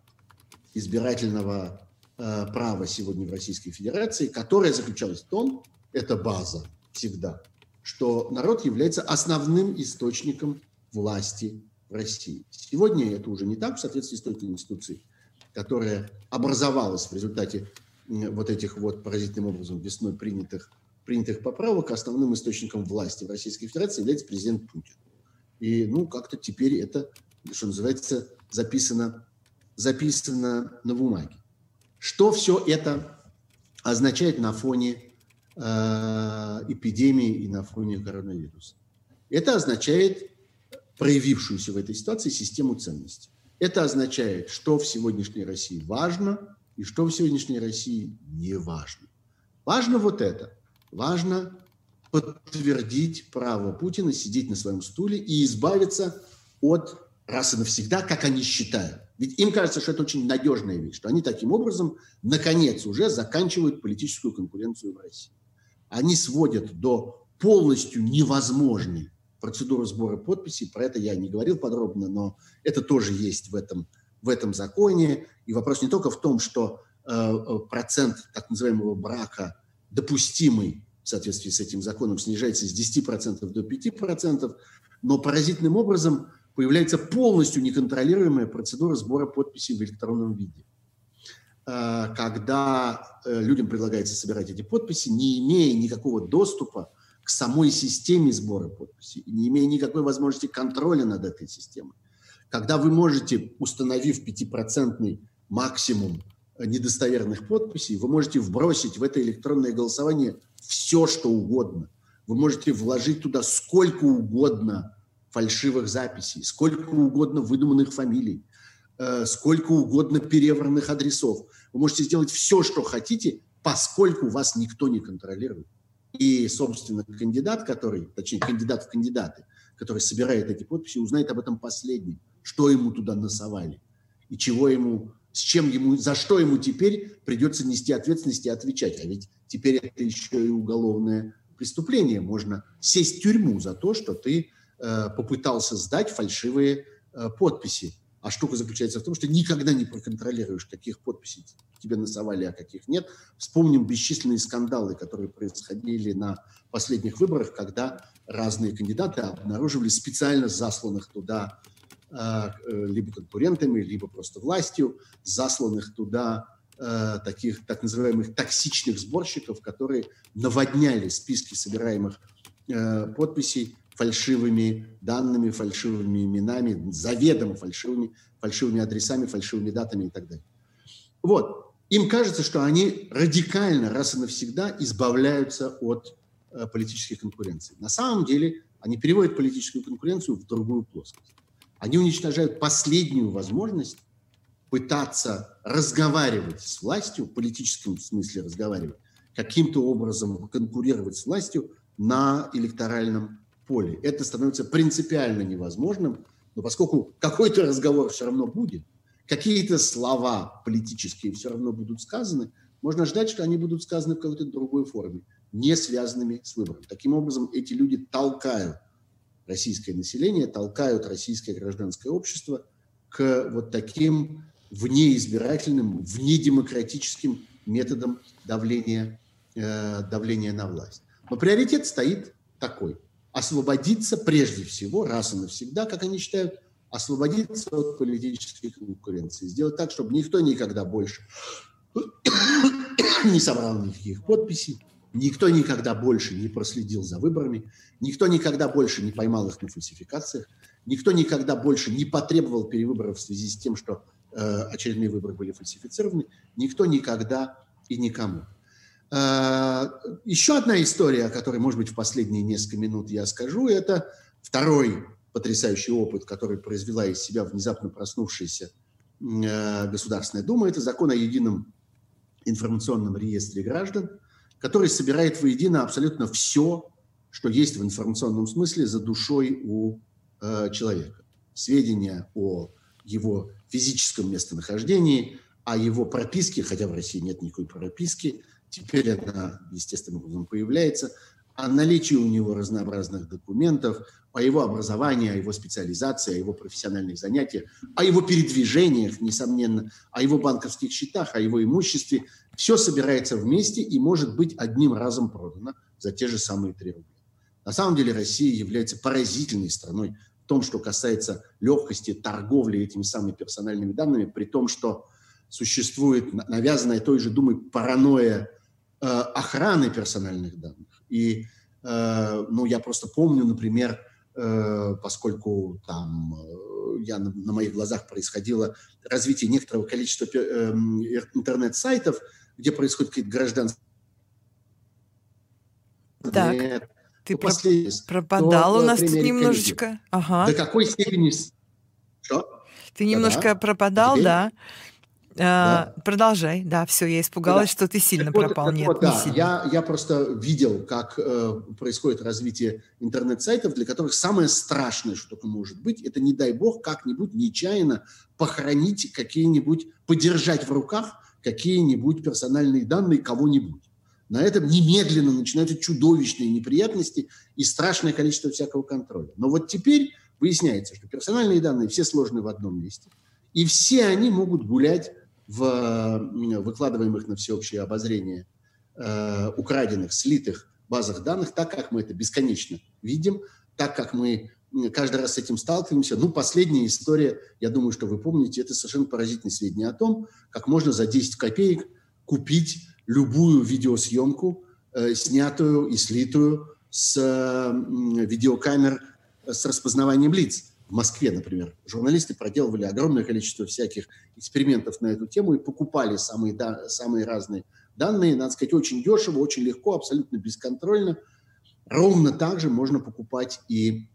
избирательного э, права сегодня в Российской Федерации, которая заключалась в том, это база всегда, что народ является основным источником власти в России. Сегодня это уже не так в соответствии с той Конституцией, которая образовалась в результате вот этих вот поразительным образом весной принятых, принятых поправок, основным источником власти в Российской Федерации является президент Путин. И, ну, как-то теперь это, что называется, записано записано на бумаге. Что все это означает на фоне э, эпидемии и на фоне коронавируса? Это означает проявившуюся в этой ситуации систему ценностей. Это означает, что в сегодняшней России важно и что в сегодняшней России не важно. Важно вот это. Важно подтвердить право Путина сидеть на своем стуле и избавиться от раз и навсегда, как они считают. Ведь им кажется, что это очень надежная вещь, что они таким образом, наконец, уже заканчивают политическую конкуренцию в России. Они сводят до полностью невозможной процедуры сбора подписей. Про это я не говорил подробно, но это тоже есть в этом, в этом законе. И вопрос не только в том, что э, э процент так называемого брака допустимый в соответствии с этим законом снижается с 10% до 5%, но поразительным образом появляется полностью неконтролируемая процедура сбора подписей в электронном виде. Э, когда людям предлагается собирать эти подписи, не имея никакого доступа к самой системе сбора подписей, не имея никакой возможности контроля над этой системой. Когда вы можете, установив 5% максимум недостоверных подписей, вы можете вбросить в это электронное голосование все, что угодно. Вы можете вложить туда сколько угодно фальшивых записей, сколько угодно выдуманных фамилий, э, сколько угодно перевранных адресов. Вы можете сделать все, что хотите, поскольку вас никто не контролирует. И, собственно, кандидат, который, точнее, кандидат в кандидаты, который собирает эти подписи, узнает об этом последним, что ему туда насовали и чего ему, с чем ему, за что ему теперь придется нести ответственность и отвечать. А ведь теперь это еще и уголовное преступление. Можно сесть в тюрьму за то, что ты Э, попытался сдать фальшивые э, подписи. А штука заключается в том, что никогда не проконтролируешь, каких подписей тебе насовали, а каких нет. Вспомним бесчисленные скандалы, которые происходили на последних выборах, когда разные кандидаты обнаруживали специально засланных туда э, либо конкурентами, либо просто властью, засланных туда таких так называемых токсичных сборщиков, которые наводняли списки собираемых подписей фальшивыми данными, фальшивыми именами, заведомо фальшивыми, фальшивыми адресами, фальшивыми датами и так далее. Вот. Им кажется, что они радикально, раз и навсегда избавляются от э, политической конкуренции. На самом деле они переводят политическую конкуренцию в другую плоскость. Они уничтожают последнюю возможность пытаться разговаривать с властью, в политическом смысле разговаривать, каким-то образом конкурировать с властью на электоральном поле. Это становится принципиально невозможным, но поскольку какой-то разговор все равно будет, какие-то слова политические все равно будут сказаны, можно ждать, что они будут сказаны в какой-то другой форме, не связанными с выбором. Таким образом, эти люди толкают российское население, толкают российское гражданское общество к вот таким внеизбирательным, внедемократическим методам давления, э, давления на власть. Но приоритет стоит такой освободиться прежде всего, раз и навсегда, как они считают, освободиться от политической конкуренции, сделать так, чтобы никто никогда больше [coughs] не собрал никаких подписей, никто никогда больше не проследил за выборами, никто никогда больше не поймал их на фальсификациях, никто никогда больше не потребовал перевыборов в связи с тем, что э, очередные выборы были фальсифицированы, никто никогда и никому. Э, еще одна история, о которой, может быть, в последние несколько минут я скажу, это второй потрясающий опыт, который произвела из себя внезапно проснувшаяся э, Государственная Дума. Это закон о едином информационном реестре граждан, который собирает воедино абсолютно все, что есть в информационном смысле за душой у э, человека. Сведения о его физическом местонахождении, о его прописке, хотя в России нет никакой прописки – Теперь она естественным образом появляется. О наличии у него разнообразных документов, о его образовании, о его специализации, о его профессиональных занятиях, о его передвижениях, несомненно, о его банковских счетах, о его имуществе. Все собирается вместе и может быть одним разом продано за те же самые 3 рубля. На самом деле Россия является поразительной страной в том, что касается легкости торговли этими самыми персональными данными, при том, что существует навязанная той же Думой паранойя охраны персональных данных. И, э, ну, я просто помню, например, э, поскольку там я на, моих глазах происходило развитие некоторого количества интернет-сайтов, где происходит какие-то гражданские... Так, Нет. ты про- пропадал у нас тут немножечко. Ага. До какой степени... Что? Ты немножко да, пропадал, да? А, да. Продолжай, да, все, я испугалась, да. что ты сильно так пропал. Вот, Нет, вот, да, Я, я просто видел, как э, происходит развитие интернет-сайтов, для которых самое страшное, что только может быть, это, не дай бог, как-нибудь нечаянно похоронить какие-нибудь, подержать в руках какие-нибудь персональные данные кого-нибудь. На этом немедленно начинаются чудовищные неприятности и страшное количество всякого контроля. Но вот теперь выясняется, что персональные данные все сложены в одном месте, и все они могут гулять в выкладываемых на всеобщее обозрение э, украденных, слитых базах данных, так как мы это бесконечно видим, так как мы каждый раз с этим сталкиваемся. Ну, последняя история, я думаю, что вы помните, это совершенно поразительное сведения о том, как можно за 10 копеек купить любую видеосъемку, э, снятую и слитую с видеокамер с распознаванием лиц в Москве, например. Журналисты проделывали огромное количество всяких экспериментов на эту тему и покупали самые, да, самые разные данные, надо сказать, очень дешево, очень легко, абсолютно бесконтрольно. Ровно так же можно покупать и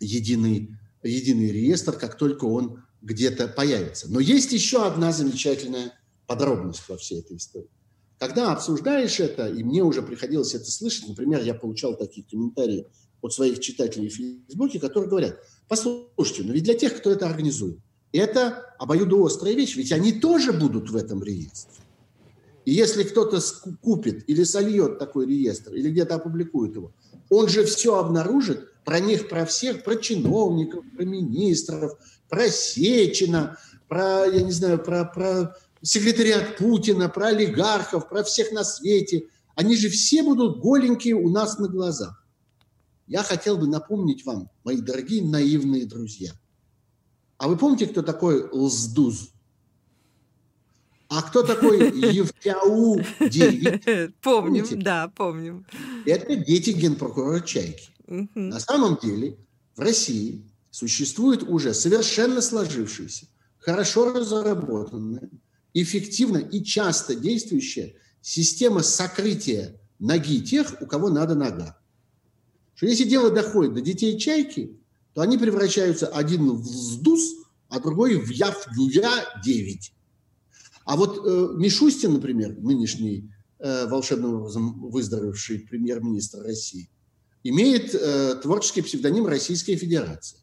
единый, единый реестр, как только он где-то появится. Но есть еще одна замечательная подробность во всей этой истории. Когда обсуждаешь это, и мне уже приходилось это слышать, например, я получал такие комментарии от своих читателей в Фейсбуке, которые говорят, послушайте, но ведь для тех, кто это организует, это обоюдоострая вещь, ведь они тоже будут в этом реестре. И если кто-то купит или сольет такой реестр, или где-то опубликует его, он же все обнаружит про них, про всех, про чиновников, про министров, про Сечина, про, я не знаю, про, про секретариат Путина, про олигархов, про всех на свете. Они же все будут голенькие у нас на глазах. Я хотел бы напомнить вам, мои дорогие наивные друзья. А вы помните, кто такой Лздуз? А кто такой [laughs] Евтяу-9? Помним, да, помним. Это дети генпрокурора Чайки. На самом деле в России существует уже совершенно сложившаяся, хорошо разработанная, эффективно и часто действующая система сокрытия ноги тех, у кого надо нога что если дело доходит до детей чайки, то они превращаются один в СДУС, а другой в ЯВ-9. А вот э, Мишустин, например, нынешний э, волшебным образом выздоровевший премьер-министр России, имеет э, творческий псевдоним Российская Федерация.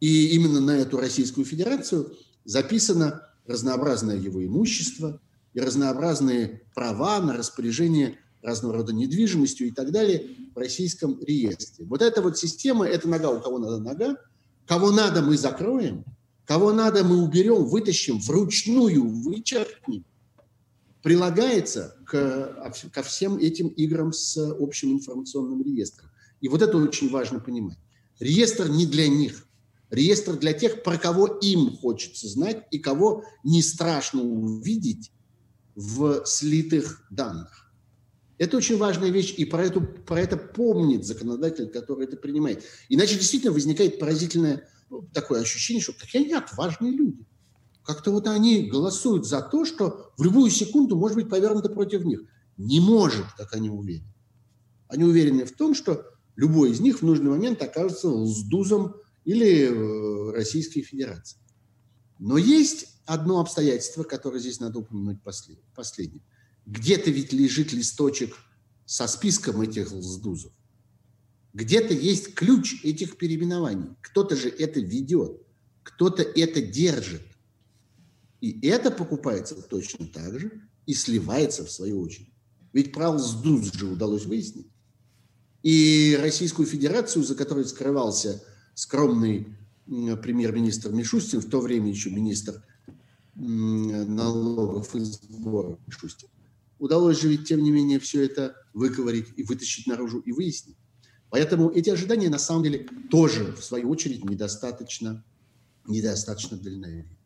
И именно на эту Российскую Федерацию записано разнообразное его имущество и разнообразные права на распоряжение разного рода недвижимостью и так далее российском реестре. Вот эта вот система, это нога, у кого надо нога, кого надо мы закроем, кого надо мы уберем, вытащим, вручную вычеркнем, прилагается к, ко всем этим играм с общим информационным реестром. И вот это очень важно понимать. Реестр не для них. Реестр для тех, про кого им хочется знать и кого не страшно увидеть в слитых данных. Это очень важная вещь, и про, эту, про это помнит законодатель, который это принимает. Иначе действительно возникает поразительное ну, такое ощущение, что какие они отважные люди. Как-то вот они голосуют за то, что в любую секунду может быть повернуто против них. Не может, как они уверены. Они уверены в том, что любой из них в нужный момент окажется лздузом или э, Российской Федерации. Но есть одно обстоятельство, которое здесь надо упомянуть последнее. Где-то ведь лежит листочек со списком этих лздузов. Где-то есть ключ этих переименований. Кто-то же это ведет, кто-то это держит. И это покупается точно так же и сливается в свою очередь. Ведь про лздуз же удалось выяснить. И Российскую Федерацию, за которой скрывался скромный премьер-министр Мишустин, в то время еще министр налогов и сборов Мишустин, удалось же ведь, тем не менее, все это выговорить и вытащить наружу и выяснить. Поэтому эти ожидания, на самом деле, тоже, в свою очередь, недостаточно, недостаточно дальновидны.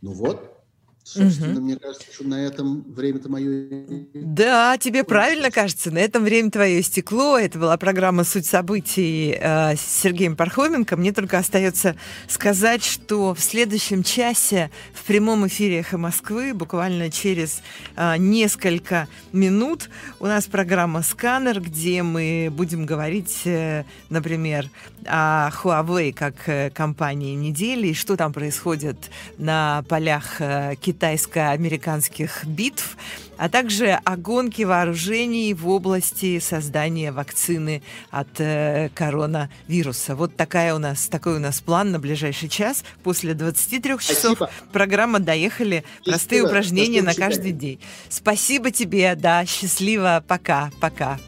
Ну вот, Собственно, угу. мне кажется, что на этом время-то мое... Да, тебе правильно кажется. На этом время твое истекло. Это была программа «Суть событий» э, с Сергеем Пархоменко. Мне только остается сказать, что в следующем часе в прямом эфире «Эхо Москвы» буквально через э, несколько минут у нас программа «Сканер», где мы будем говорить, э, например, о Huawei как компании недели и что там происходит на полях китайских китайско-американских битв, а также о гонке вооружений в области создания вакцины от э, коронавируса. Вот такая у нас, такой у нас план на ближайший час. После 23 часов Спасибо. программа «Доехали». Простые упражнения на каждый день. Спасибо тебе, да, счастливо, пока, пока.